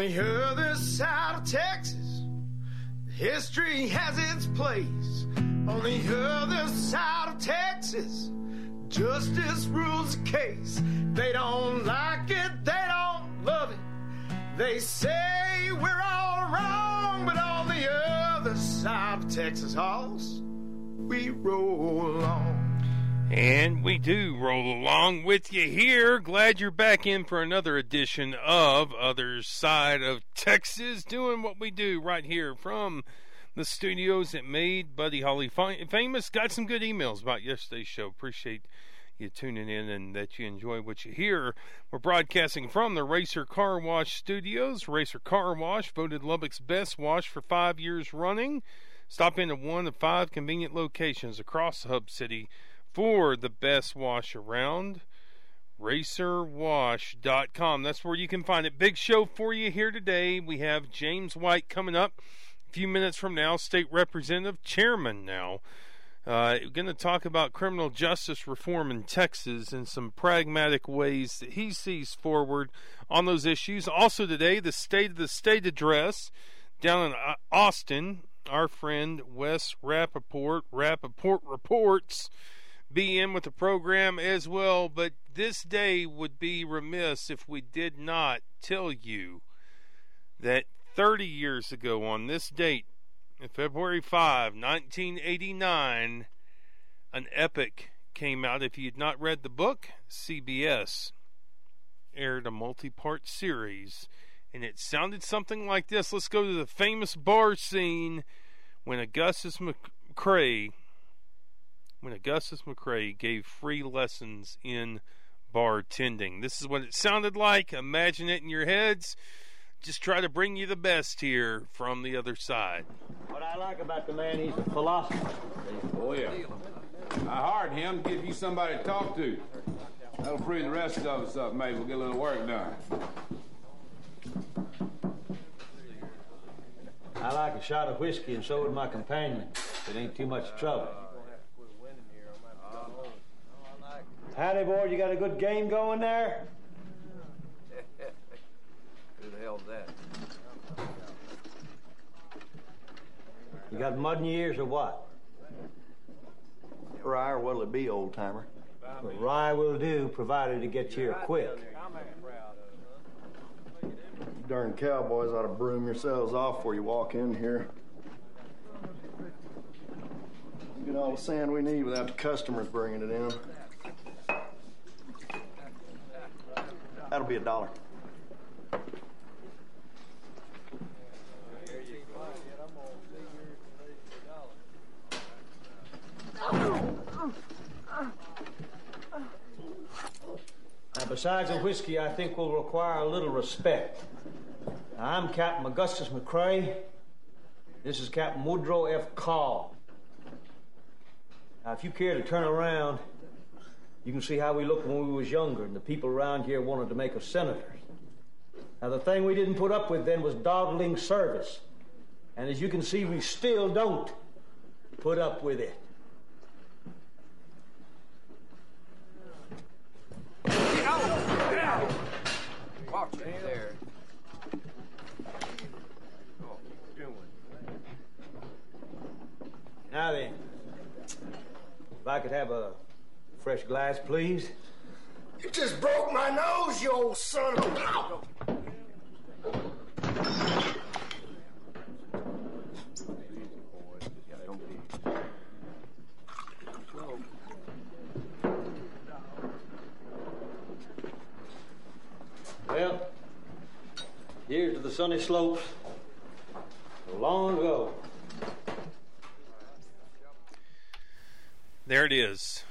the other side of Texas, history has its place. On the other side of Texas, justice rules the case. They don't like it, they don't love it. They say we're all wrong, but on the other side of Texas Hoss, we roll along. And we do roll along with you here. Glad you're back in for another edition of Other Side of Texas, doing what we do right here from the studios that made Buddy Holly famous. Got some good emails about yesterday's show. Appreciate you tuning in and that you enjoy what you hear. We're broadcasting from the Racer Car Wash Studios. Racer Car Wash voted Lubbock's best wash for five years running. Stop into one of five convenient locations across the Hub City for the best wash around. RacerWash.com. That's where you can find it. Big show for you here today. We have James White coming up a few minutes from now, State Representative, Chairman now. Uh, going to talk about criminal justice reform in Texas and some pragmatic ways that he sees forward on those issues. Also, today, the State of the State address down in uh, Austin. Our friend Wes Rappaport, Rappaport reports be in with the program as well, but this day would be remiss if we did not tell you that 30 years ago on this date, February 5, 1989, an epic came out. If you had not read the book, CBS aired a multi part series, and it sounded something like this. Let's go to the famous bar scene when Augustus McCrae when Augustus McCrae gave free lessons in bartending. This is what it sounded like. Imagine it in your heads. Just try to bring you the best here from the other side. What I like about the man, he's a philosopher. Oh, yeah. I hired him to give you somebody to talk to. That'll free the rest of us up, maybe. We'll get a little work done. I like a shot of whiskey, and so would my companion. It ain't too much trouble. Howdy, boy, you got a good game going there? Who the hell's that? You got mud in your ears or what? Rye, or what'll it be, old timer? Well, rye will do, provided it gets here quick. You darn cowboys ought to broom yourselves off before you walk in here. You get all the sand we need without the customers bringing it in. That'll be a dollar. Now, besides the whiskey, I think we'll require a little respect. Now, I'm Captain Augustus McCrae. This is Captain Woodrow F. Call. Now, if you care to turn around, you can see how we looked when we was younger, and the people around here wanted to make us senators. Now, the thing we didn't put up with then was dawdling service. And as you can see, we still don't put up with it. Get out! Watch it there. Oh, now then, if I could have a fresh glass, please. You just broke my nose, you old son of a. Well, here's to the sunny slopes. Long ago. There it is.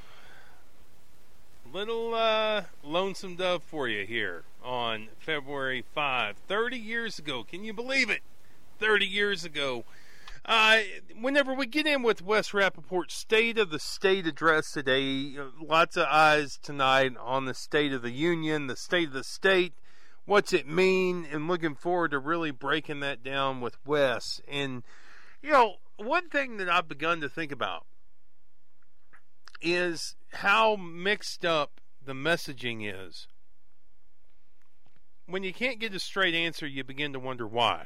Little uh, lonesome dove for you here on February 5. 30 years ago. Can you believe it? 30 years ago. Uh, whenever we get in with Wes Rappaport State of the State address today, lots of eyes tonight on the State of the Union, the State of the State, what's it mean, and looking forward to really breaking that down with Wes. And, you know, one thing that I've begun to think about is how mixed up the messaging is when you can't get a straight answer, you begin to wonder why.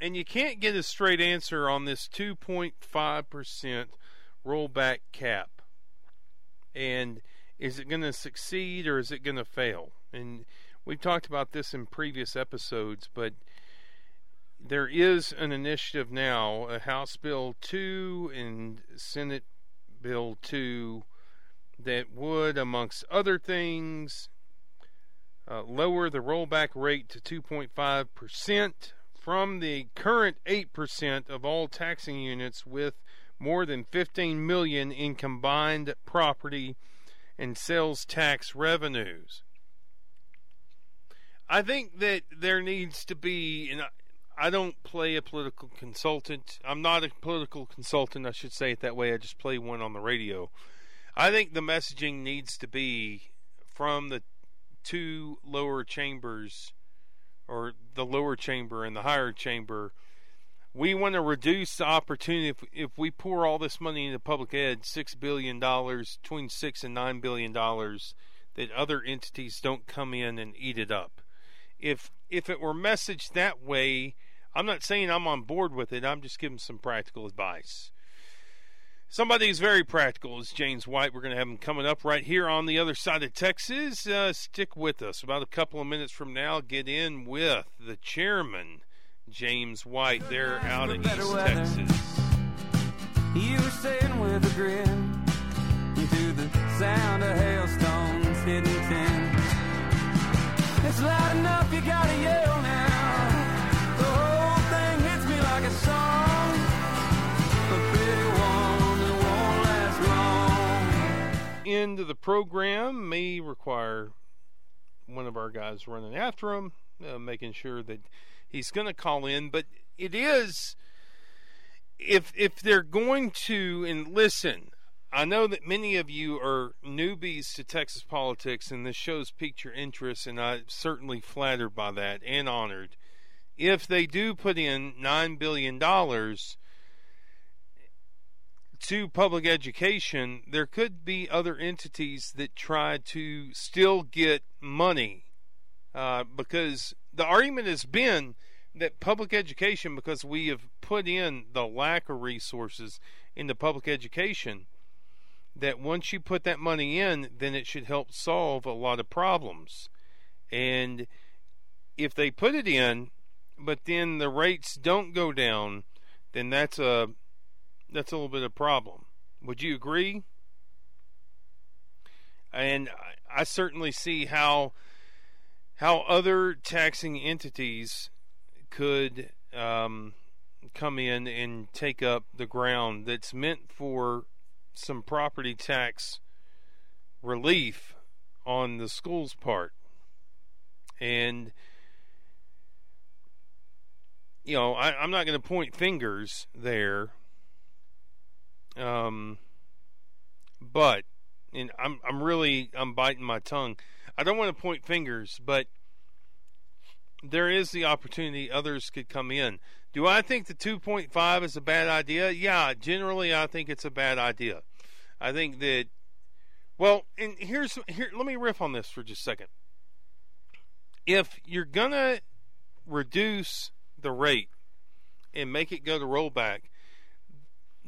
And you can't get a straight answer on this 2.5% rollback cap. And is it going to succeed or is it going to fail? And we've talked about this in previous episodes, but there is an initiative now, a House Bill 2 and Senate Bill 2, that would, amongst other things, uh, lower the rollback rate to 2.5% from the current 8% of all taxing units with more than 15 million in combined property and sales tax revenues. I think that there needs to be, and I don't play a political consultant. I'm not a political consultant, I should say it that way. I just play one on the radio. I think the messaging needs to be from the two lower chambers, or the lower chamber and the higher chamber. We want to reduce the opportunity if, if we pour all this money into public ed, six billion dollars, between six and nine billion dollars, that other entities don't come in and eat it up. If if it were messaged that way, I'm not saying I'm on board with it. I'm just giving some practical advice. Somebody who's very practical is James White. We're going to have him coming up right here on the other side of Texas. Uh, stick with us. About a couple of minutes from now, get in with the chairman, James White. They're out of East weather. Texas. You were sitting with a grin to the sound of hailstones hitting tin. It's loud enough, you gotta yell end of the program may require one of our guys running after him, uh, making sure that he's going to call in. But it is if if they're going to and listen. I know that many of you are newbies to Texas politics, and this show's piqued your interest, and I'm certainly flattered by that and honored. If they do put in nine billion dollars to public education, there could be other entities that try to still get money uh, because the argument has been that public education, because we have put in the lack of resources into public education, that once you put that money in, then it should help solve a lot of problems. And if they put it in, but then the rates don't go down, then that's a that's a little bit of a problem. Would you agree? And I certainly see how how other taxing entities could um, come in and take up the ground that's meant for some property tax relief on the school's part. And you know, I, am not going to point fingers there, um, but and I'm I'm really I'm biting my tongue. I don't want to point fingers, but there is the opportunity others could come in. Do I think the 2.5 is a bad idea? Yeah, generally I think it's a bad idea. I think that well, and here's here let me riff on this for just a second. If you're going to reduce the rate and make it go to rollback,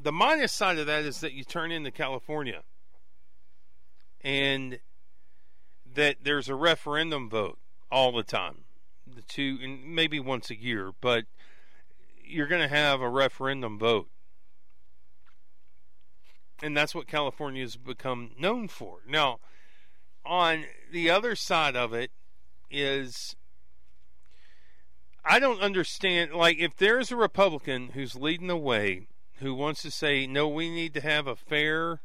the minus side of that is that you turn into California and that there's a referendum vote all the time. The two, and maybe once a year, but you're going to have a referendum vote. And that's what California has become known for. Now, on the other side of it is I don't understand like if there's a Republican who's leading the way who wants to say, no, we need to have a fair,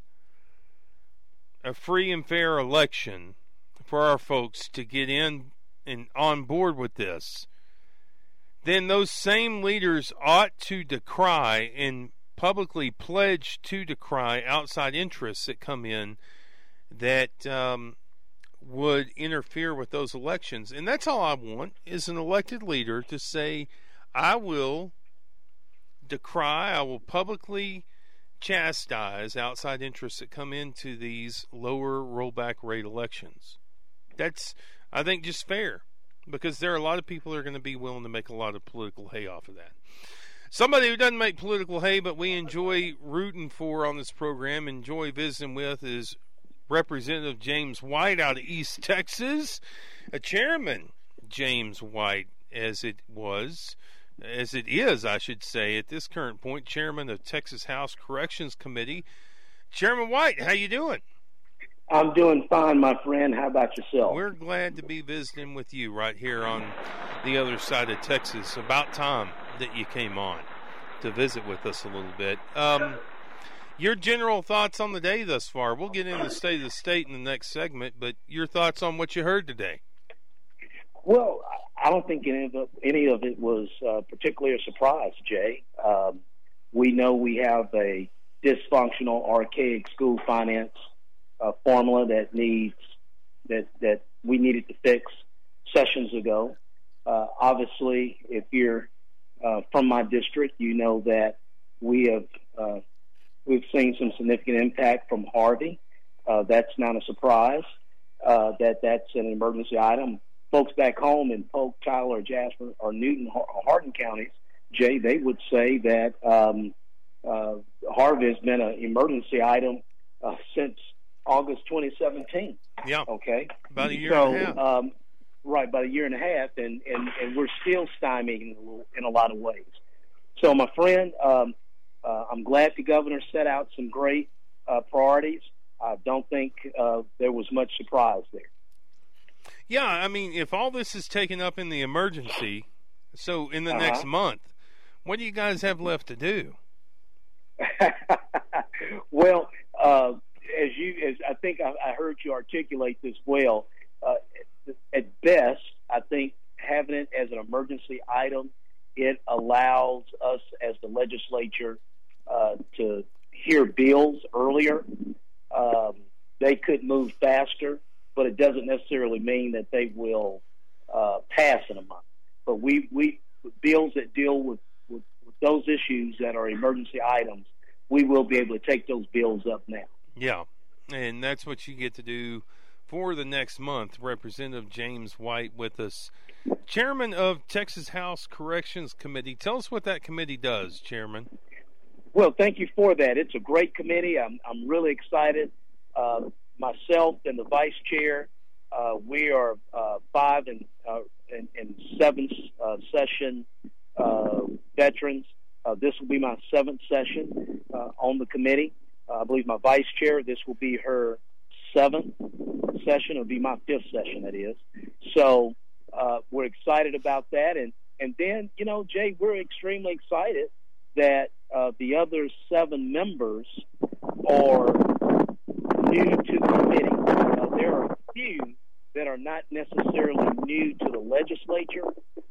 a free and fair election for our folks to get in and on board with this, then those same leaders ought to decry and publicly pledge to decry outside interests that come in that um, would interfere with those elections. And that's all I want is an elected leader to say, I will decry, I will publicly chastise outside interests that come into these lower rollback rate elections. That's I think just fair because there are a lot of people that are going to be willing to make a lot of political hay off of that. Somebody who doesn't make political hay, but we enjoy rooting for on this program, enjoy visiting with, is Representative James White out of East Texas, a chairman, James White, as it was, as it is, I should say, at this current point, chairman of Texas House Corrections Committee. Chairman White, how you doing? I'm doing fine, my friend. How about yourself? We're glad to be visiting with you right here on the other side of Texas. About time that you came on to visit with us a little bit. Um, your general thoughts on the day thus far. We'll get into the state of the state in the next segment, but your thoughts on what you heard today. Well, I don't think any of it, any of it was uh, particularly a surprise, Jay. Um, we know we have a dysfunctional, archaic school finance uh, formula that needs that that we needed to fix sessions ago. Uh, obviously, if you're uh, from my district, you know that we have uh, we've seen some significant impact from Harvey. Uh, that's not a surprise. Uh, that that's an emergency item. Folks back home in Polk, Tyler, Jasper, or Newton, Hardin counties, Jay, they would say that um, Harvey has been an emergency item since August 2017. Yeah. Okay. About a year so, and a half. Um, right, about a year and a half, and, and, and we're still stymied in, in a lot of ways. So, my friend, um, uh, I'm glad the governor set out some great uh, priorities. I don't think uh, there was much surprise there. Yeah, I mean, if all this is taken up in the emergency, so in the Uh-huh. next month, what do you guys have left to do? well, uh, as you, as I think I, I heard you articulate this well. Uh, at best, I think having it as an emergency item, it allows us as the legislature uh, to hear bills earlier. Um, they could move faster, but it doesn't necessarily mean that they will uh, pass in a month. But we, we bills that deal with, with, with those issues that are emergency items, we will be able to take those bills up now. Yeah, and that's what you get to do for the next month. Representative James White with us, Chairman of Texas House Corrections Committee. Tell us what that committee does, Chairman. Well, thank you for that. It's a great committee. I'm, I'm really excited. Uh, myself and the vice chair, uh, we are uh, five and, uh, and, seventh uh, session uh, veterans. Uh, this will be my seventh session uh, on the committee. I believe my vice chair, this will be her seventh session. It'll be my fifth session, that is. So uh, we're excited about that. And, and then, you know, Jay, we're extremely excited that uh, the other seven members are new to the committee. Uh, there are a few that are not necessarily new to the legislature,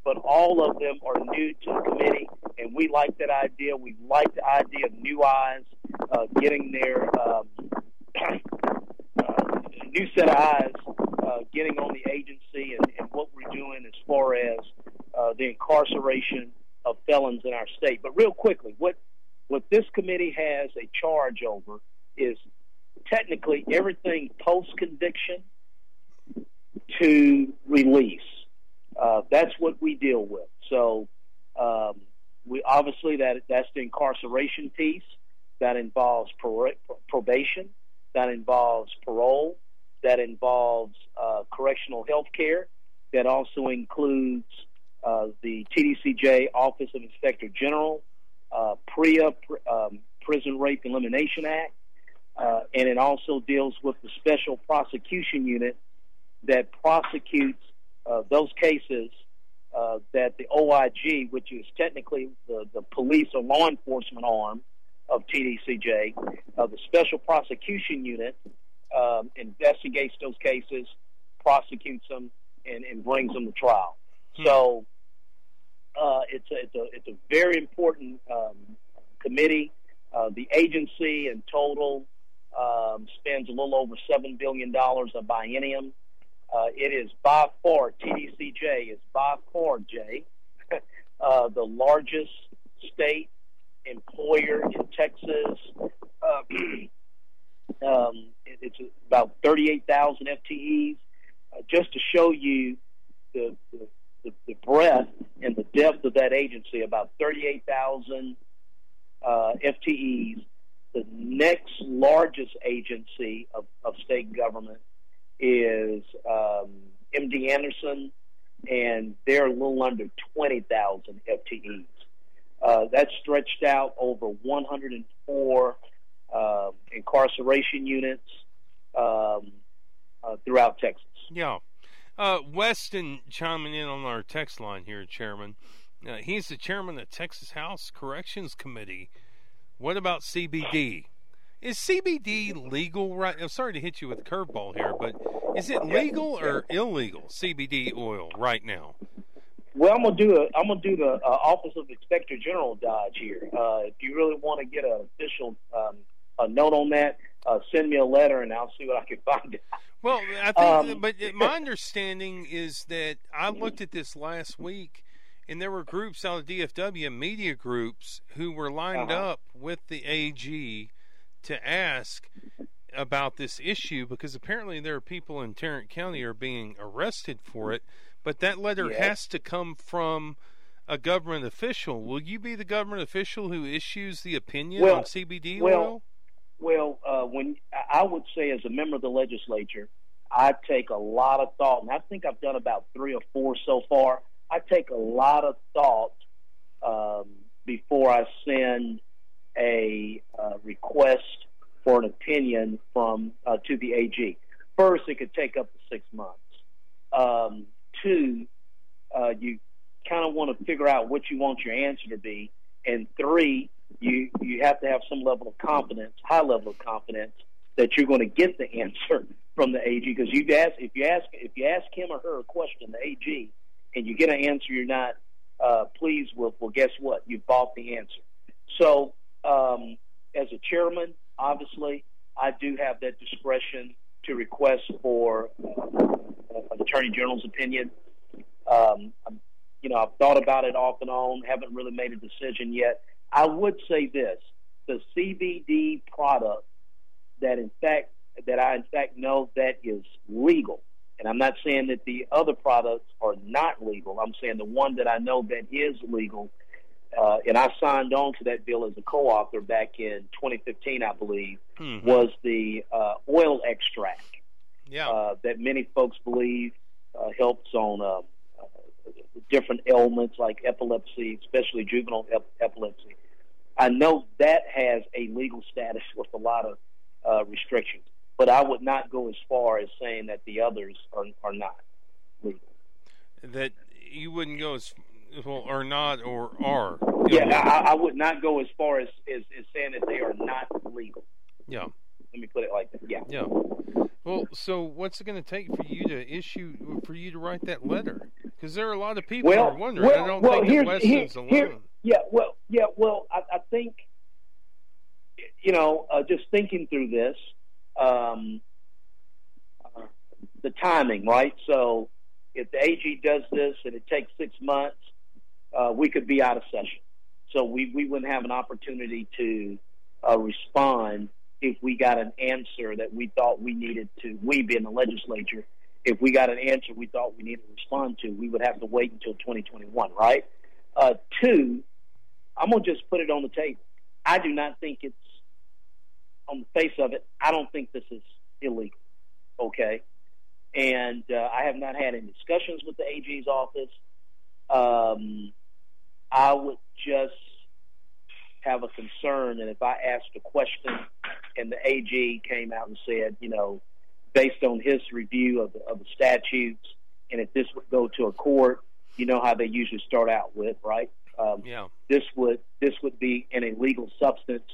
but all of them are new to the committee, and we like that idea. We like the idea of new eyes uh, getting their um, uh, new set of eyes uh, getting on the agency and, and what we're doing as far as uh, the incarceration of felons in our state. But real quickly, what what this committee has a charge over is technically everything post conviction to release. Uh, that's what we deal with. So um, we obviously that that's the incarceration piece. That involves pro- probation, that involves parole, that involves uh, correctional health care, that also includes uh, the TDCJ Office of Inspector General, uh, PREA, pr- um, Prison Rape Elimination Act, uh, and it also deals with the Special Prosecution Unit that prosecutes uh, those cases uh, that the OIG, which is technically the, the police or law enforcement arm of TDCJ, uh, the Special Prosecution Unit um, investigates those cases, prosecutes them, and, and brings them to trial. So uh, it's a, it's a it's a very important um, committee. Uh, the agency in total um, spends a little over seven billion dollars a biennium. Uh, it is by far TDCJ is by far Jay uh, the largest state employer in Texas. Uh, um, it, it's about thirty eight thousand FTEs. Uh, just to show you the, the, the, the breadth and the depth of that agency, about 38,000 uh, FTEs. The next largest agency of, of state government is um, MD Anderson, and they're a little under 20,000 FTEs. Uh, that's stretched out over 104 um, incarceration units um, uh, throughout Texas. Yeah. Uh, Weston chiming in on our text line here, Chairman. Uh, he's the chairman of the Texas House Corrections Committee. What about CBD? Is CBD legal right? I'm sorry to hit you with a curveball here, but is it legal or illegal CBD oil right now? Well, I'm gonna do a I'm gonna do the uh, Office of Inspector General dodge here. Uh, if you really want to get an official um, a note on that, uh, send me a letter and I'll see what I can find out. Well, I think, um, but my understanding is that I looked at this last week, and there were groups out of DFW, media groups, who were lined Uh-huh. up with the AG to ask about this issue because apparently there are people in Tarrant County are being arrested for it. But that letter Yes. has to come from a government official. Will you be the government official who issues the opinion Well- on CBD well, oil? Well, uh, when I would say as a member of the legislature, I take a lot of thought, and I think I've done about three or four so far. I take a lot of thought um, before I send a uh, request for an opinion from uh, to the AG. First, it could take up to six months. Um, two, uh, you kind of want to figure out what you want your answer to be, and three, you you have to have some level of confidence, high level of confidence that you're going to get the answer from the AG because you ask if you ask if you ask him or her a question, the AG, and you get an answer you're not uh, pleased with, well, guess what? You bought the answer. So, um, as a chairman, obviously, I do have that discretion to request for uh, an attorney general's opinion. Um, you know, I've thought about it off and on, haven't really made a decision yet. I would say this: the CBD product that, in fact, that I in fact know that is legal, and I'm not saying that the other products are not legal. I'm saying the one that I know that is legal, uh, and I signed on to that bill as a co-author back in 2015, I believe, Mhm. was the uh, oil extract Yeah. uh, that many folks believe uh, helps on uh, uh, different ailments like epilepsy, especially juvenile ep- epilepsy. I know that has a legal status with a lot of uh, restrictions, but I would not go as far as saying that the others are, are not legal. that you wouldn't go as well or not or are. Yeah. I, I would not go as far as, as, as saying that they are not legal. yeah, Let me put it like that. Yeah. yeah. Well, so what's it going to take for you to issue for you to write that letter? Because there are a lot of people Well, who are wondering. well, I don't well, think here's- Weston's here- alone. here- Yeah, well, yeah, well, I, I think, you know, uh, just thinking through this, um, the timing, right? So, if the AG does this and it takes six months, uh, we could be out of session. So we we wouldn't have an opportunity to uh, respond if we got an answer that we thought we needed to. We being the legislature, if we got an answer we thought we needed to respond to, we would have to wait until 2021, right? Uh, two, I'm gonna just put it on the table. I do not think it's on the face of it. I don't think this is illegal. Okay, and uh, I have not had any discussions with the AG's office. Um, I would just have a concern, and if I asked a question and the AG came out and said, you know, based on his review of the, of the statutes, and if this would go to a court, you know how they usually start out with, right? Um, Yeah. this would this would be an illegal substance.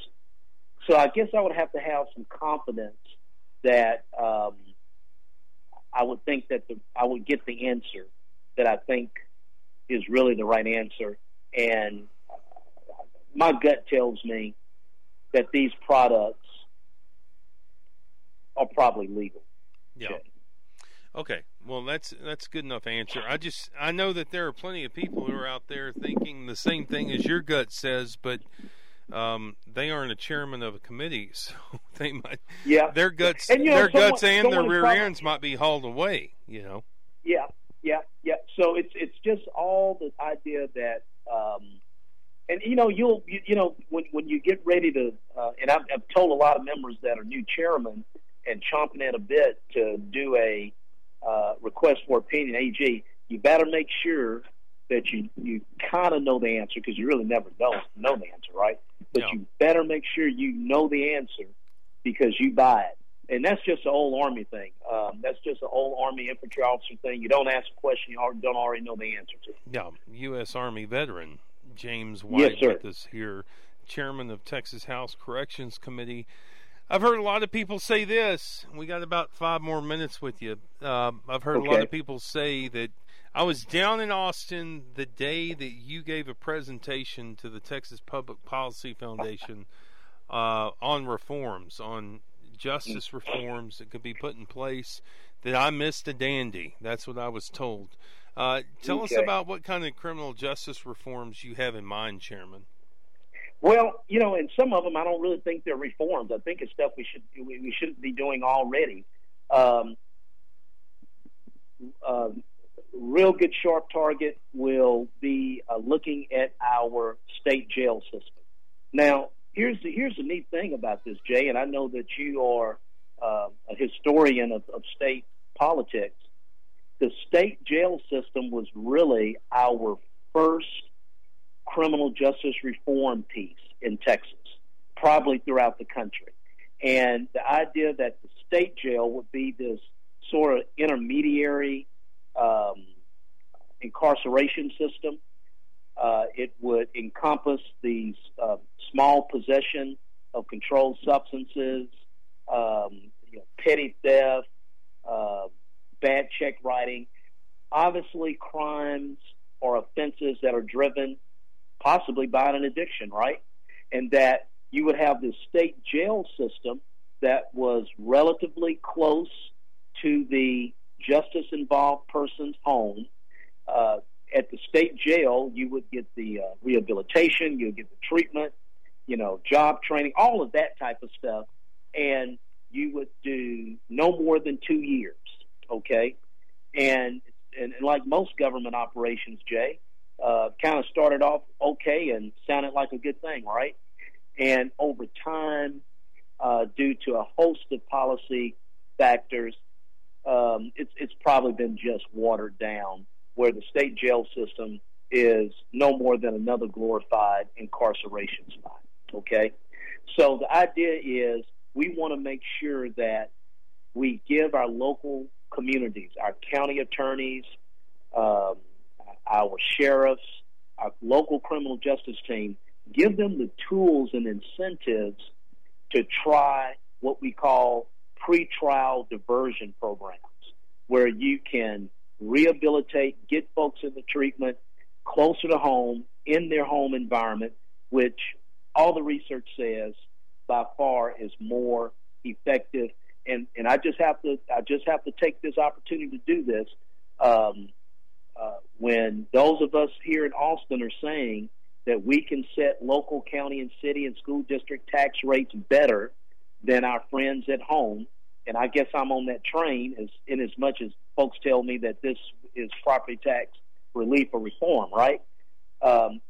So I guess I would have to have some confidence that um, I would think that the, I would get the answer that I think is really the right answer, and my gut tells me that these products are probably legal. Yeah. Okay. Well, that's that's good enough answer. I just I know that there are plenty of people who are out there thinking the same thing as your gut says, but um, they aren't a chairman of a committee, so they might. Yeah. Their guts, And, you know, their guts, and their rear probably- ends might be hauled away. You know. Yeah, yeah, yeah. So it's it's just all the idea that, um, and you know, you'll you, you know when when you get ready to, uh, and I've, I've told a lot of members that are new chairmen and chomping at a bit to do a uh, request for opinion. AG, you better make sure that you you kind of know the answer because you really never know know the answer, right? But Yeah. you better make sure you know the answer because you buy it. And that's just an old Army thing. Um, that's just an old Army infantry officer thing. You don't ask a question you don't already know the answer to. Yeah, U.S. Army veteran James White sir. with us here, chairman of Texas House Corrections Committee. I've heard a lot of people say this. We got about five more minutes with you. Um I've heard a lot of people say that I was down in Austin the day that you gave a presentation to the Texas Public Policy Foundation uh, on reforms, on justice reforms that could be put in place. That I missed a dandy. That's what I was told. Uh, tell us about what kind of criminal justice reforms you have in mind, Chairman. Well, you know, and some of them I don't really think they're reforms. I think it's stuff we should we, we should be doing already. Um, uh, real good sharp target will be uh, looking at our state jail system. Now, here's the here's the neat thing about this, Jay, and I know that you are uh, a historian of, of state politics. The state jail system was really our first criminal justice reform piece in Texas, probably throughout the country. And the idea that the state jail would be this sort of intermediary um, incarceration system. Uh, it would encompass these uh, small possession of controlled substances, um, you know, petty theft, uh, bad check writing, obviously crimes or offenses that are driven possibly by an addiction, right? And that you would have this state jail system that was relatively close to the justice involved person's home. Uh, at the state jail, you would get the uh, rehabilitation, you would get the treatment, you know, job training, all of that type of stuff. And you would do no more than two years, okay? And, and, and like most government operations, Jay, uh, kind of started off okay and sounded like a good thing, right? And over time, uh, due to a host of policy factors, um, it's it's probably been just watered down. Where the state jail system is no more than another glorified incarceration spot. Okay, so the idea is we want to make sure that we give our local communities, our county attorneys, um, our sheriffs, our local criminal justice team, give them the tools and incentives to try what we call pretrial diversion programs, where you can rehabilitate, get folks in the treatment closer to home, in their home environment, which all the research says by far is more effective. And, and I just have to I just have to take this opportunity to do this. Um, uh, when those of us here in Austin are saying that we can set local, county, and city and school district tax rates better than our friends at home, and I guess I'm on that train as in as much as folks tell me that this is property tax relief or reform, right? Um,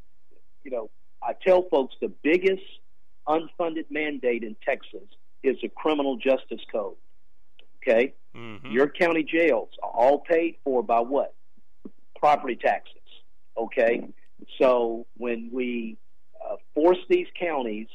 you know, I tell folks the biggest unfunded mandate in Texas is the criminal justice code. Okay, Mhm. your county jails are all paid for by what? Property taxes. Okay, so when we uh, force these counties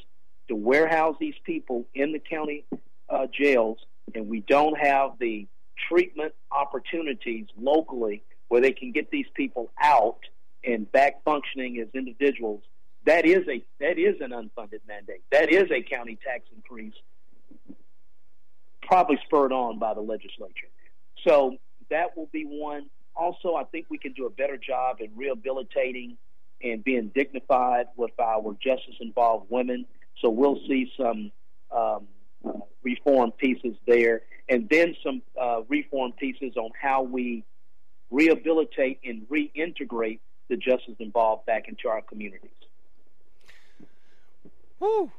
to warehouse these people in the county uh, jails, and we don't have the treatment opportunities locally where they can get these people out and back functioning as individuals, that is a that is an unfunded mandate. That is a county tax increase, probably spurred on by the legislature. So that will be one. Also, I think we can do a better job in rehabilitating and being dignified with our justice involved women. So we'll see some um, reform pieces there, and then some uh, reform pieces on how we rehabilitate and reintegrate the justice involved back into our communities. Woo!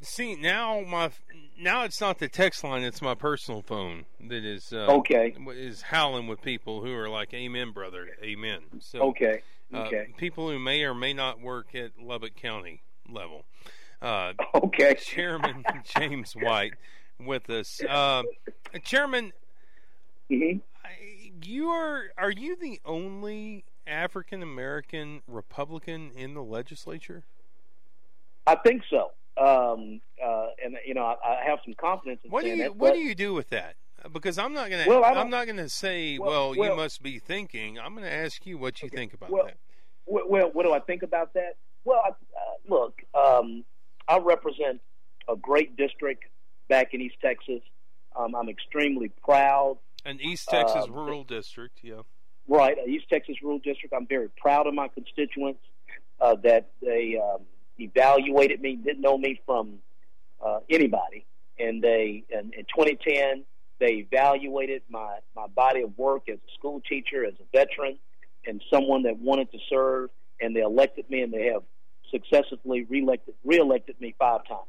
See now my now it's not the text line; it's my personal phone that is uh, Okay. is howling with people who are like, "Amen, brother, Amen." So Okay. uh, Okay. people who may or may not work at Lubbock County level. Uh, Okay. Chairman James White with us. Uh, Chairman, hmm you are are you the only African American Republican in the legislature? I think so. Um, uh, and you know, I, I have some confidence in What do you that. What do you do with that? Because I'm not gonna Well, I'm don't- gonna say Well- well, you well- must be thinking. I'm gonna ask you what you think about well, that. Well, what do I think about that? Well, I, uh, look, um, I represent a great district back in East Texas. Um, I'm extremely proud. An East Texas um, rural district, yeah. Right, uh, East Texas Rural District. I'm very proud of my constituents uh, that they um, evaluated me, didn't know me from uh, anybody, and they in, in 2010 they evaluated my my body of work as a school teacher, as a veteran, and someone that wanted to serve, and they elected me, and they have successfully reelected reelected me five times.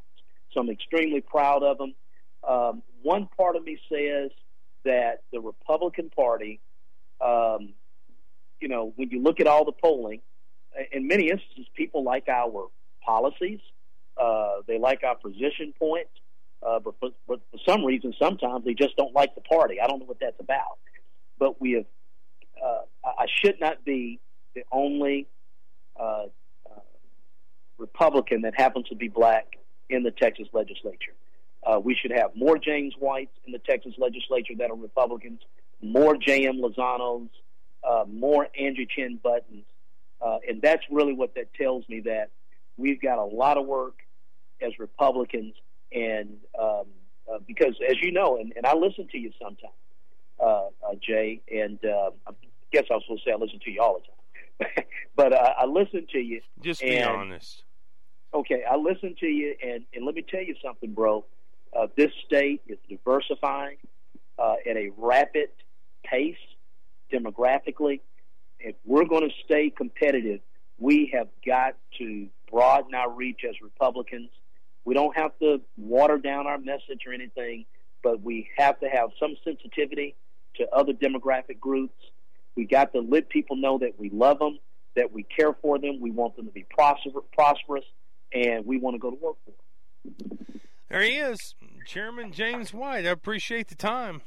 So I'm extremely proud of them. Um, one part of me says that the Republican Party um, you know, when you look at all the polling, in many instances, people like our policies. Uh, they like our position points. Uh, but, for, but for some reason, sometimes they just don't like the party. I don't know what that's about. But we have, uh, I should not be the only uh, uh, Republican that happens to be black in the Texas legislature. Uh, we should have more James Whites in the Texas legislature that are Republicans, more J.M. Lozanos, uh, more Angie Chen Buttons. Uh, and that's really what that tells me that we've got a lot of work as Republicans. And um, uh, because, as you know, and, and I listen to you sometimes, uh, uh, Jay, and uh, I guess I was supposed to say I listen to you all the time. but uh, I listen to you. Just be and- honest. Okay, I listen to you, and, and let me tell you something, bro. Uh, this state is diversifying uh, at a rapid pace demographically. If we're going to stay competitive, we have got to broaden our reach as Republicans. We don't have to water down our message or anything, but we have to have some sensitivity to other demographic groups. We got to let people know that we love them, that we care for them, we want them to be prosper, prosperous, and we want to go to work for them. There he is, Chairman James White. I appreciate the time.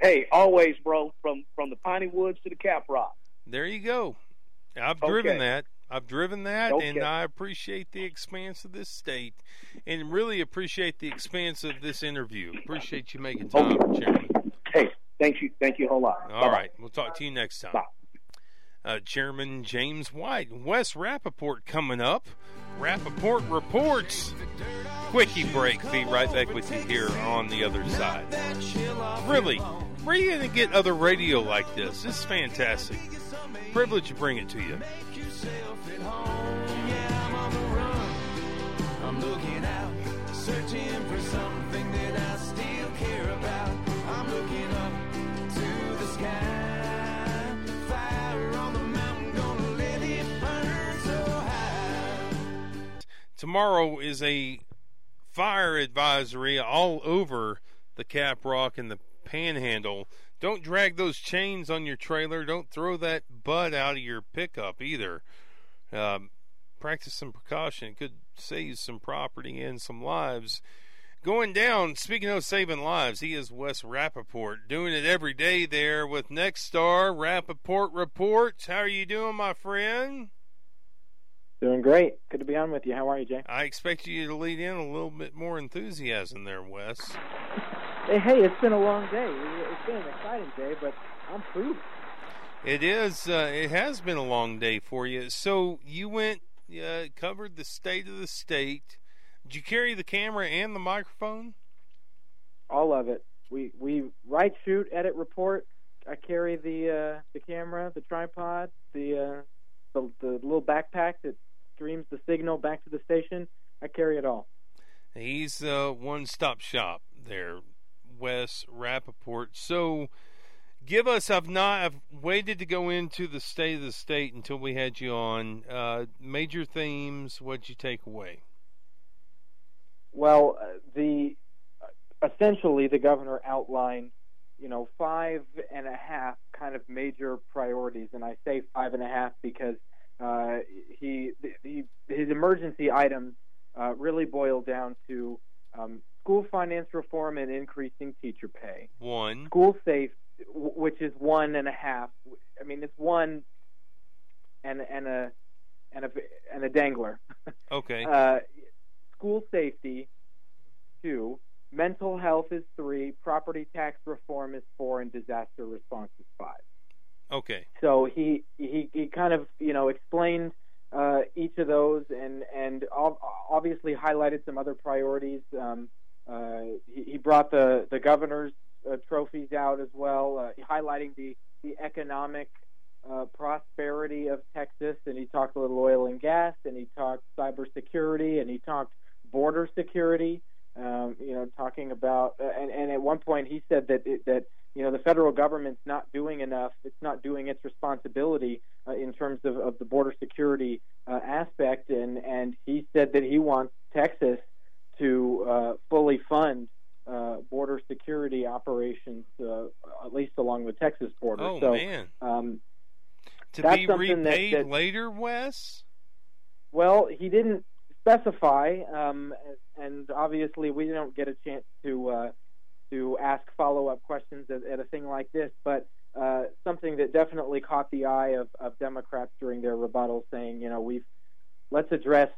Hey, always, bro, from from the Piney Woods to the Cap Rock. There you go. I've Okay. driven that. I've driven that, and I appreciate the expanse of this state, and really appreciate the expanse of this interview. Appreciate you making time, Chairman. Hey, thank you, thank you a whole lot. All Bye-bye. right, we'll talk to you next time. Bye. Uh, Chairman James White, Wes Rappaport coming up. Rappaport reports. Quickie break. Be right back with you here on the other side. Really, where are you going to get other radio like this? This is fantastic. Privilege to bring it to you. I'm looking out, searching for something that I still care about. I'm looking up to the sky. Fire on the mountain, gonna let it burn so high. Tomorrow is a fire advisory all over the Cap Rock and the Panhandle. Don't drag those chains on your trailer. Don't throw that butt out of your pickup either. Um, practice some precaution. It could save some property and some lives. Going down, speaking of saving lives, he is Wes Rappaport, doing it every day there with Nexstar Rappaport Reports. How are you doing, my friend? Doing great. Good to be on with you. How are you, Jay? I expect you to lead in a little bit more enthusiasm there, Wes. Hey, it's been a long day. It's been an exciting day, but I'm through. It is. Uh, it has been a long day for you. So you went, uh, covered the state of the state. Did you carry the camera and the microphone? All of it. We we write, shoot, edit, report. I carry the uh, the camera, the tripod, the, uh, the the little backpack that streams the signal back to the station. I carry it all. He's uh, one-stop shop there, Wes Rappaport. So, give us. I've not. I've waited to go into the state of the state until we had you on. Uh, major themes. What'd you take away? Well, uh, the essentially the governor outlined, you know, five and a half kind of major priorities, and I say five and a half because uh, he, he his emergency items uh, really boil down to um, school finance reform and increasing teacher pay. One. School safe, which is one and a half. I mean, it's one and and a and a and a dangler. Okay. Uh, school safety, two. Mental health is three. Property tax reform is four, and disaster response is five. Okay. So he he he kind of you know explained uh, each of those and and obviously highlighted some other priorities. Um, uh, he, he, brought the the governor's uh, trophies out as well, uh, highlighting the the economic uh, prosperity of Texas. And he talked a little oil and gas, and he talked cybersecurity, and he talked border security. Um, you know, talking about uh, and, and at one point he said that it, that you know the federal government's not doing enough. It's not doing its responsibility uh, in terms of, of the border security uh, aspect, and and he said that he wants Texas to uh, fully fund uh, border security operations, uh, at least along the Texas border. Oh so, man! Um, to that's be something that- repaid that- later, Wes. Well, he didn't specify, um, and obviously we don't get a chance to uh, to ask follow up questions at, at a thing like this. But uh, something that definitely caught the eye of, of Democrats during their rebuttal, saying, you know, we've let's address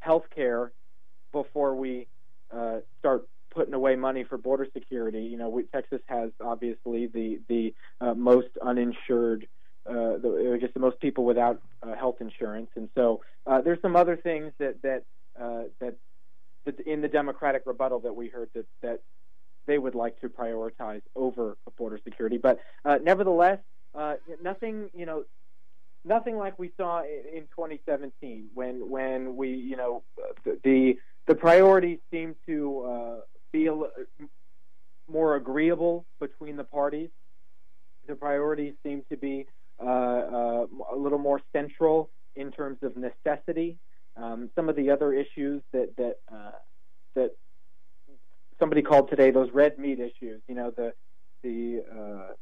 health care before we uh, start putting away money for border security. You know, we, Texas has obviously the the uh, most uninsured, uh, the, I guess the most people without uh, health insurance, and so uh, there's some other things that that uh, that in the Democratic rebuttal that we heard that that they would like to prioritize over border security. But uh, nevertheless, uh, nothing you know nothing like we saw in, in 2017 when when we you know the the, priorities seem to uh, more agreeable between the parties. The priorities seem to be uh, uh, a little more central in terms of necessity. Um, some of the other issues that that uh, that somebody called today those red meat issues. You know the the uh,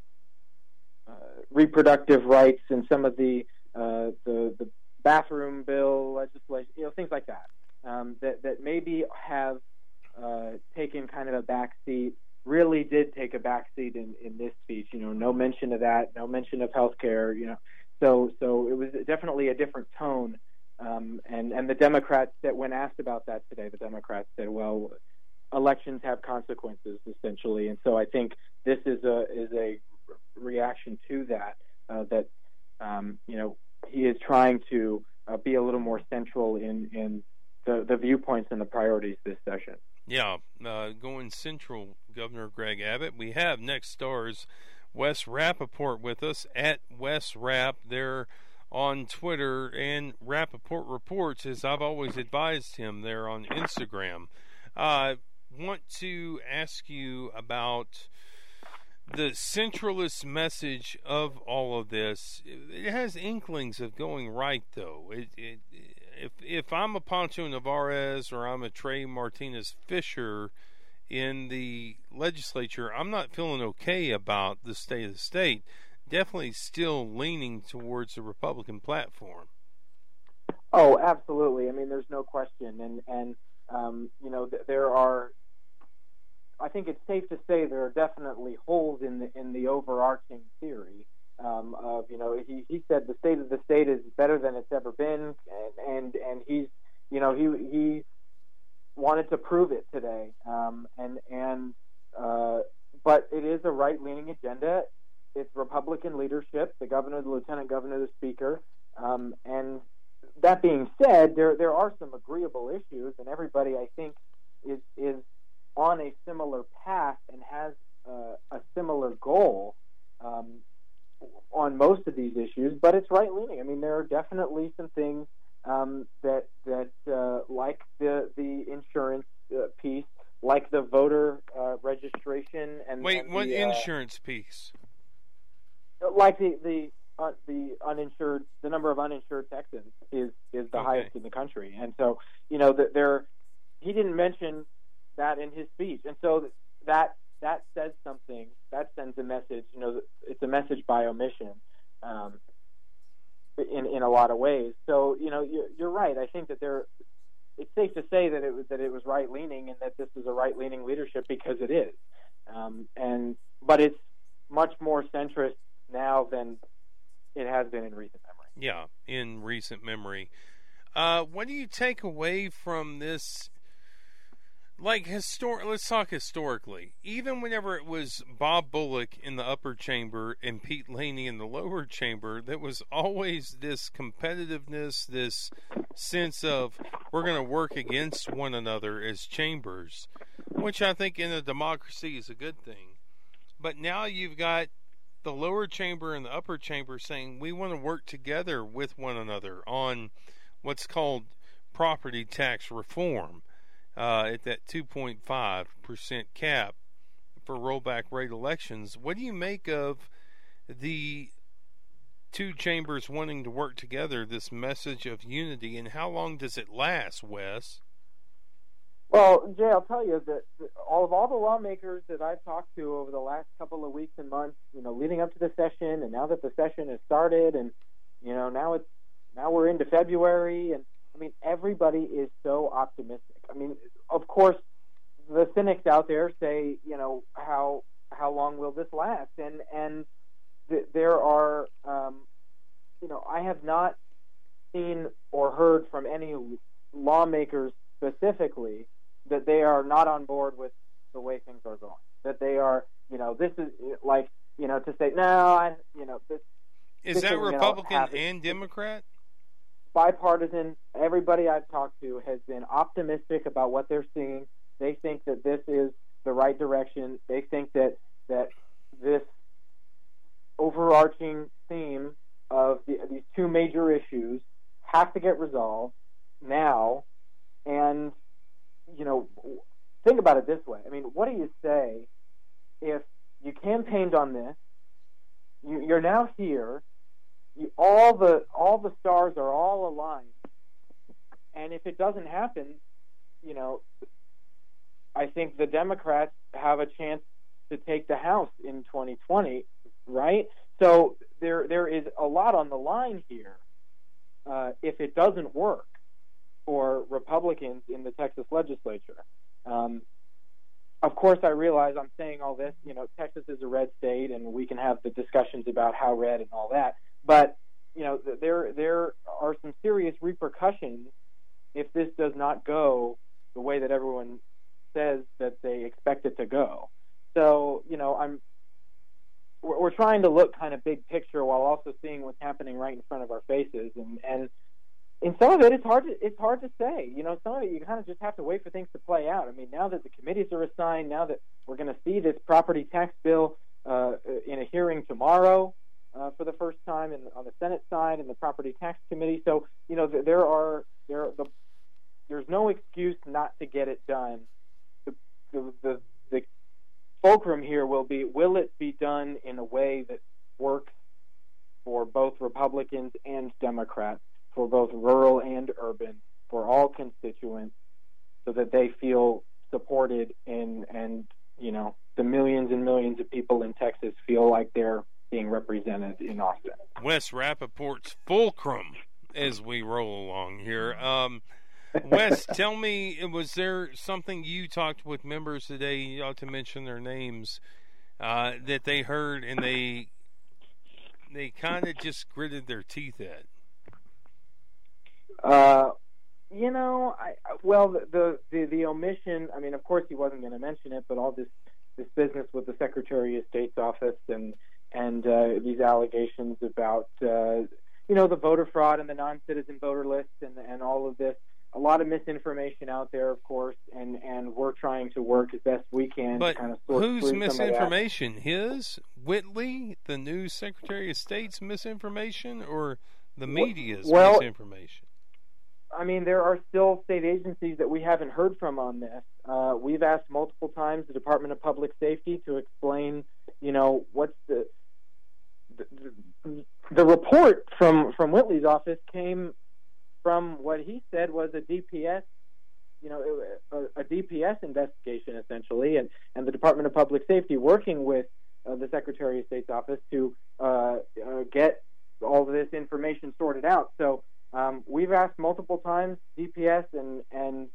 uh, reproductive rights and some of the uh, the the bathroom bill legislation, you know, things like that, um, that that maybe have uh, taken kind of a backseat. Really did take a backseat in in this speech. You know, no mention of that, no mention of health care. You know, so so it was definitely a different tone. Um, and and the Democrats that when asked about that today, the Democrats said, well, elections have consequences essentially, and so I think this is a is a reaction to that. Uh, that um, you know he is trying to uh, be a little more central in in the the viewpoints and the priorities this session. Yeah, uh, going central, Governor Greg Abbott. We have Nexstar's Wes Rappaport with us at Wes Rapp there on Twitter and Rappaport reports as I've always advised him there on Instagram. Uh, want to ask you about the centralist message of all of this. It has inklings of going right, though. It, it, if if I'm a Poncho Nevárez or I'm a Trey Martinez Fischer in the legislature, I'm not feeling okay about the state of the state. Definitely still leaning towards the Republican platform. Oh, absolutely. I mean, there's no question, and and um, you know, th- there are. I think it's safe to say there are definitely holes in the in the overarching theory um, of you know he he said the state of the state is better than it's ever been, and and, and he's you know he he wanted to prove it today, um, and and uh, but it is a right leaning agenda. It's Republican leadership, the governor, the lieutenant governor, the speaker, um, and that being said, there there are some agreeable issues, and everybody I think is is on a similar path and has uh, a similar goal. Um, on most of these issues. But it's right leaning. I mean, there are definitely some things um, that that uh, like the the insurance uh, piece, like the voter uh, registration, and Wait, and what the, uh, insurance piece? like the the uh, the uninsured the number of uninsured Texans is is the Okay. highest in the country, and so you know that there he didn't mention that in his speech, and so that that says something. That sends a message. You know, it's a message by omission. Um, in in a lot of ways. So you know, you're, you're right. I think that there. It's safe to say that it was that it was right leaning, and that this is a right leaning leadership because it is. Um, and but it's much more centrist now than it has been in recent memory. Yeah, in recent memory. Uh, what do you take away from this like historic let's talk historically. Even whenever it was bob bullock in the upper chamber and pete laney in the lower chamber there was always this competitiveness this sense of we're going to work against one another as chambers which i think in a democracy is a good thing. But now you've got the lower chamber and the upper chamber saying we want to work together with one another on what's called property tax reform uh, at that 2.5% cap for rollback rate elections. What do you make of the two chambers wanting to work together, this message of unity, and how long does it last, Wes? Well, Jay, I'll tell you that all of all the lawmakers that I've talked to over the last couple of weeks and months, you know, leading up to the session, and now that the session has started, and you know, now it's now we're into February, and I mean, everybody is so optimistic. I mean, of course, the cynics out there say, you know, how how long will this last? And and th- there are, um, you know, I have not seen or heard from any lawmakers specifically that they are not on board with the way things are going. That they are, you know, this is like, you know, to say no, I, you know, this is that Republican and Democrat bipartisan. Everybody I've talked to has been optimistic about what they're seeing. They think that this is the right direction. They think that that this overarching theme of the, these two major issues have to get resolved now. And you know, think about it this way. I mean, what do you say if you campaigned on this? You, you're now here you, all the all the stars are all aligned, and if it doesn't happen, you know, I think the Democrats have a chance to take the House in 2020, right? So there there is a lot on the line here. Uh, if it doesn't work for Republicans in the Texas legislature, um, of course, I realize I'm saying all this. You know, Texas is a red state, and we can have the discussions about how red and all that. But you know, there there are some serious repercussions if this does not go the way that everyone says that they expect it to go. So, you know, I'm we're, we're trying to look kind of big picture while also seeing what's happening right in front of our faces, and and in some of it, it's hard to it's hard to say. You know, some of it you kind of just have to wait for things to play out. I mean, now that the committees are assigned, now that we're going to see this property tax bill uh, in a hearing tomorrow, uh, for the first time in, on the Senate side and the Property Tax Committee. So you know there are there the, there's no excuse not to get it done. The, the the the fulcrum here will be will it be done in a way that works for both Republicans and Democrats, for both rural and urban, for all constituents, so that they feel supported and and you know the millions and millions of people in Texas feel like they're being represented in Austin. Wes Rappaport's fulcrum as we roll along here. Um, Wes, tell me, was there something you talked with members today? You ought to mention their names uh, that they heard and they they kind of just gritted their teeth at. Uh, you know, I well the, the the omission. I mean, of course he wasn't going to mention it, but all this this business with the Secretary of State's office and and uh, these allegations about uh, you know the voter fraud and the non-citizen voter list and and all of this. A lot of misinformation out there, of course, and and we're trying to work as best we can. But to kind of sort whose misinformation? His Whitley, the new Secretary of State's misinformation, or the media's well, misinformation? I mean, there are still state agencies that we haven't heard from on this. Uh, we've asked multiple times the Department of Public Safety to explain, you know, what's the the, the report from from Whitley's office came from what he said was a DPS, you know a, a DPS investigation essentially, and and the Department of Public Safety working with uh, the Secretary of State's office to uh, uh, get all of this information sorted out. So um, we've asked multiple times DPS and and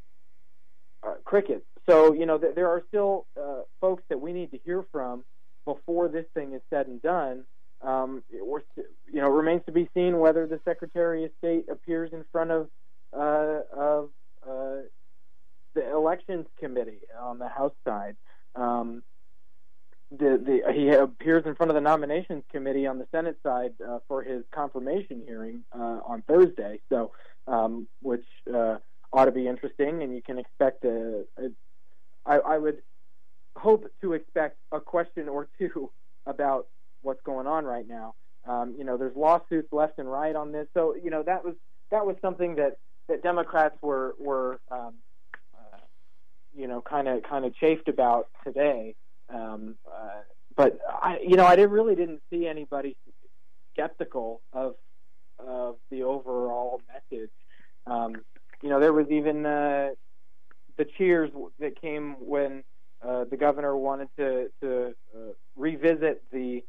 uh, cricket. So you know th- there are still uh, folks that we need to hear from before this thing is said and done. Um, we're, you know, it remains to be seen whether the Secretary of State appears in front of uh, of uh, the Elections Committee on the House side. Um, the, the, he appears in front of the Nominations Committee on the Senate side uh, for his confirmation hearing uh, on Thursday. So, um, which uh, ought to be interesting, and you can expect a. a I, I would hope to expect a question or two about what's going on right now. Um, you know, there's lawsuits left and right on this, so you know that was that was something that that Democrats were were um, uh, you know kind of kind of chafed about today. Um, uh, but I, you know, I didn't, really didn't see anybody skeptical of of the overall message. Um, you know, there was even uh, the cheers that came when uh, the governor wanted to to uh, revisit the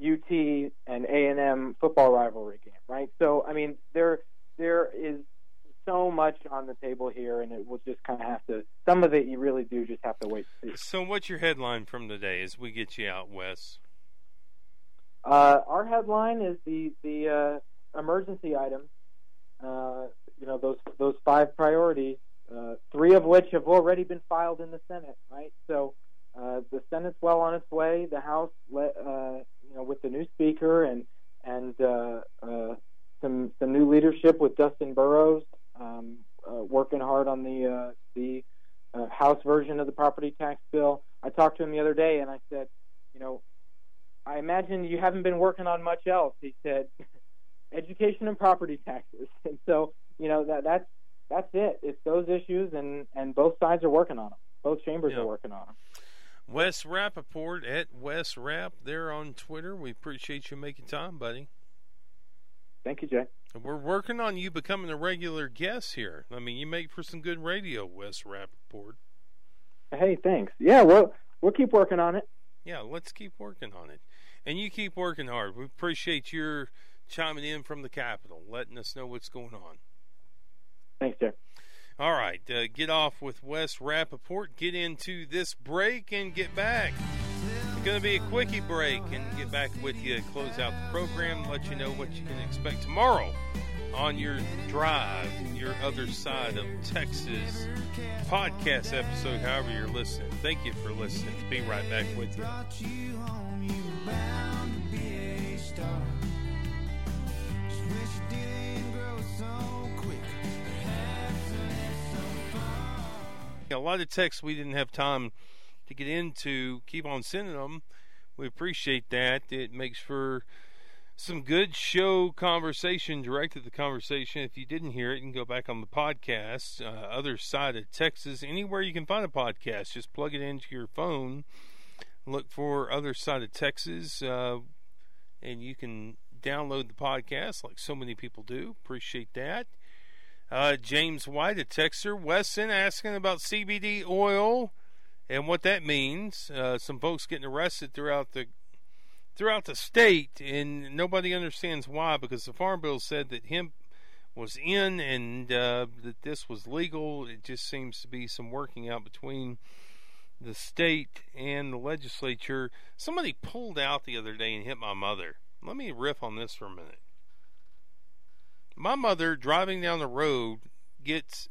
UT and A and M football rivalry game, right? So, I mean, there there is so much on the table here, and it will just kind of have to. Some of it you really do just have to wait to see. So, what's your headline from today as we get you out, Wes? Uh, our headline is the the uh, emergency items. Uh, you know those those five priorities, uh, three of which have already been filed in the Senate, right? So uh, the Senate's well on its way. The House, let, uh, you know, with the new Speaker and and some some new leadership with Dustin Burrows um, uh, working hard on the uh, the uh, House version of the property tax bill. I talked to him the other day, and I said, you know, I imagine you haven't been working on much else. He said, education and property taxes, and so you know that that's that's it. It's those issues, and and both sides are working on them. Both chambers yeah. are working on them. Wes Rappaport at Wes Rapp there on Twitter. We appreciate you making time, buddy. Thank you, Jay. We're working on you becoming a regular guest here. I mean, you make for some good radio, Wes Rappaport. Hey, thanks. Yeah, we'll we'll keep working on it. Yeah, let's keep working on it, and you keep working hard. We appreciate your chiming in from the Capitol, letting us know what's going on. Thanks, Jay. All right, uh, get off with Wes Rappaport, get into this break, and get back. It's going to be a quickie break and get back with you, close out the program, let you know what you can expect tomorrow on your drive, your other side of Texas podcast episode, however you're listening. Thank you for listening. Be right back with you. A lot of texts we didn't have time to get into. Keep on sending them. We appreciate that. It makes for some good show conversation, directed the conversation. If you didn't hear it, you can go back on the podcast, uh, other side of Texas, anywhere you can find a podcast. Just plug it into your phone, look for other side of Texas, uh, and you can download the podcast like so many people do. Appreciate that. Uh, James White, a texter, Weston asking about CBD oil and what that means. Uh, some folks getting arrested throughout the throughout the state, and nobody understands why. Because the farm bill said that hemp was in and uh, that this was legal. It just seems to be some working out between the state and the legislature. Somebody pulled out the other day and hit my mother. Let me riff on this for a minute. My mother driving down the road gets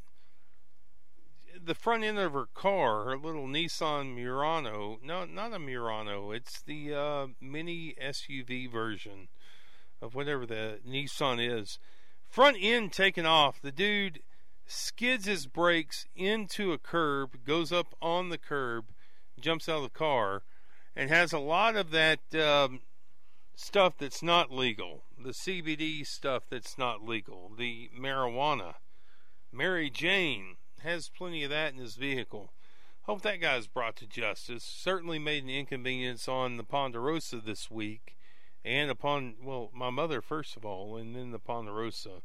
the front end of her car, her little Nissan Murano. No, not a Murano. It's the uh, mini SUV version of whatever the Nissan is. Front end taken off. The dude skids his brakes into a curb, goes up on the curb, jumps out of the car, and has a lot of that um, stuff that's not legal. The CBD stuff that's not legal. The marijuana. Mary Jane has plenty of that in his vehicle. Hope that guy's brought to justice. Certainly made an inconvenience on the Ponderosa this week, and upon well, my mother first of all, and then the Ponderosa.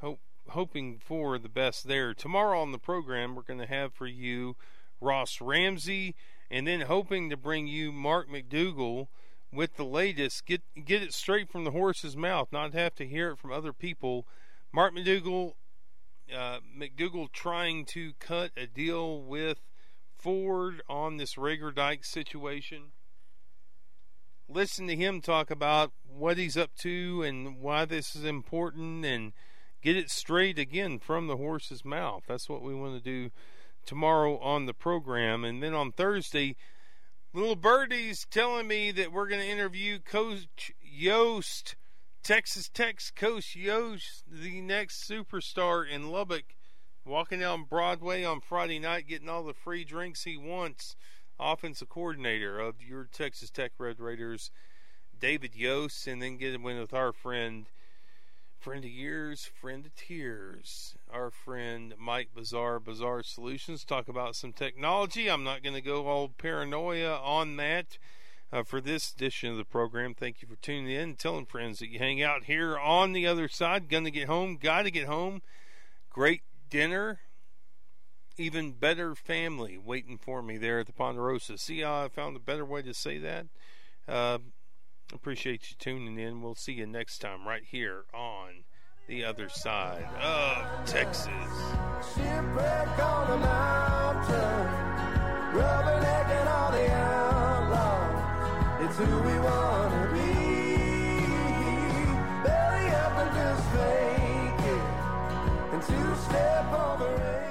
Hope hoping for the best there. Tomorrow on the program, we're going to have for you Ross Ramsey, and then hoping to bring you Mark McDougal with the latest. Get get it straight from the horse's mouth, not have to hear it from other people. Mark McDougal, uh, McDougal trying to cut a deal with Ford on this Rager Dyke situation. Listen to him talk about what he's up to and why this is important and get it straight again from the horse's mouth. That's what we want to do tomorrow on the program. And then on Thursday, Little Birdie's telling me that we're going to interview Coach Yost, Texas Tech's Coach Yost, the next superstar in Lubbock, walking down Broadway on Friday night, getting all the free drinks he wants. Offensive coordinator of your Texas Tech Red Raiders, David Yost, and then get a win with our friend friend of years, friend of tears, our friend Mike Bazaar, Bazaar Solutions. Talk about some technology. I'm not going to go all paranoia on that uh, for this edition of the program. Thank you for tuning in. Telling friends that you hang out here on the other side. Gonna get home. Got to get home. Great dinner. Even better family waiting for me there at the Ponderosa. See how I found a better way to say that? Uh, Appreciate you tuning in. We'll see you next time right here on the other side of Texas. Shipwreck on the mountain, rubbernecking who we wanna be. Belly up and just fake it, and two step over it.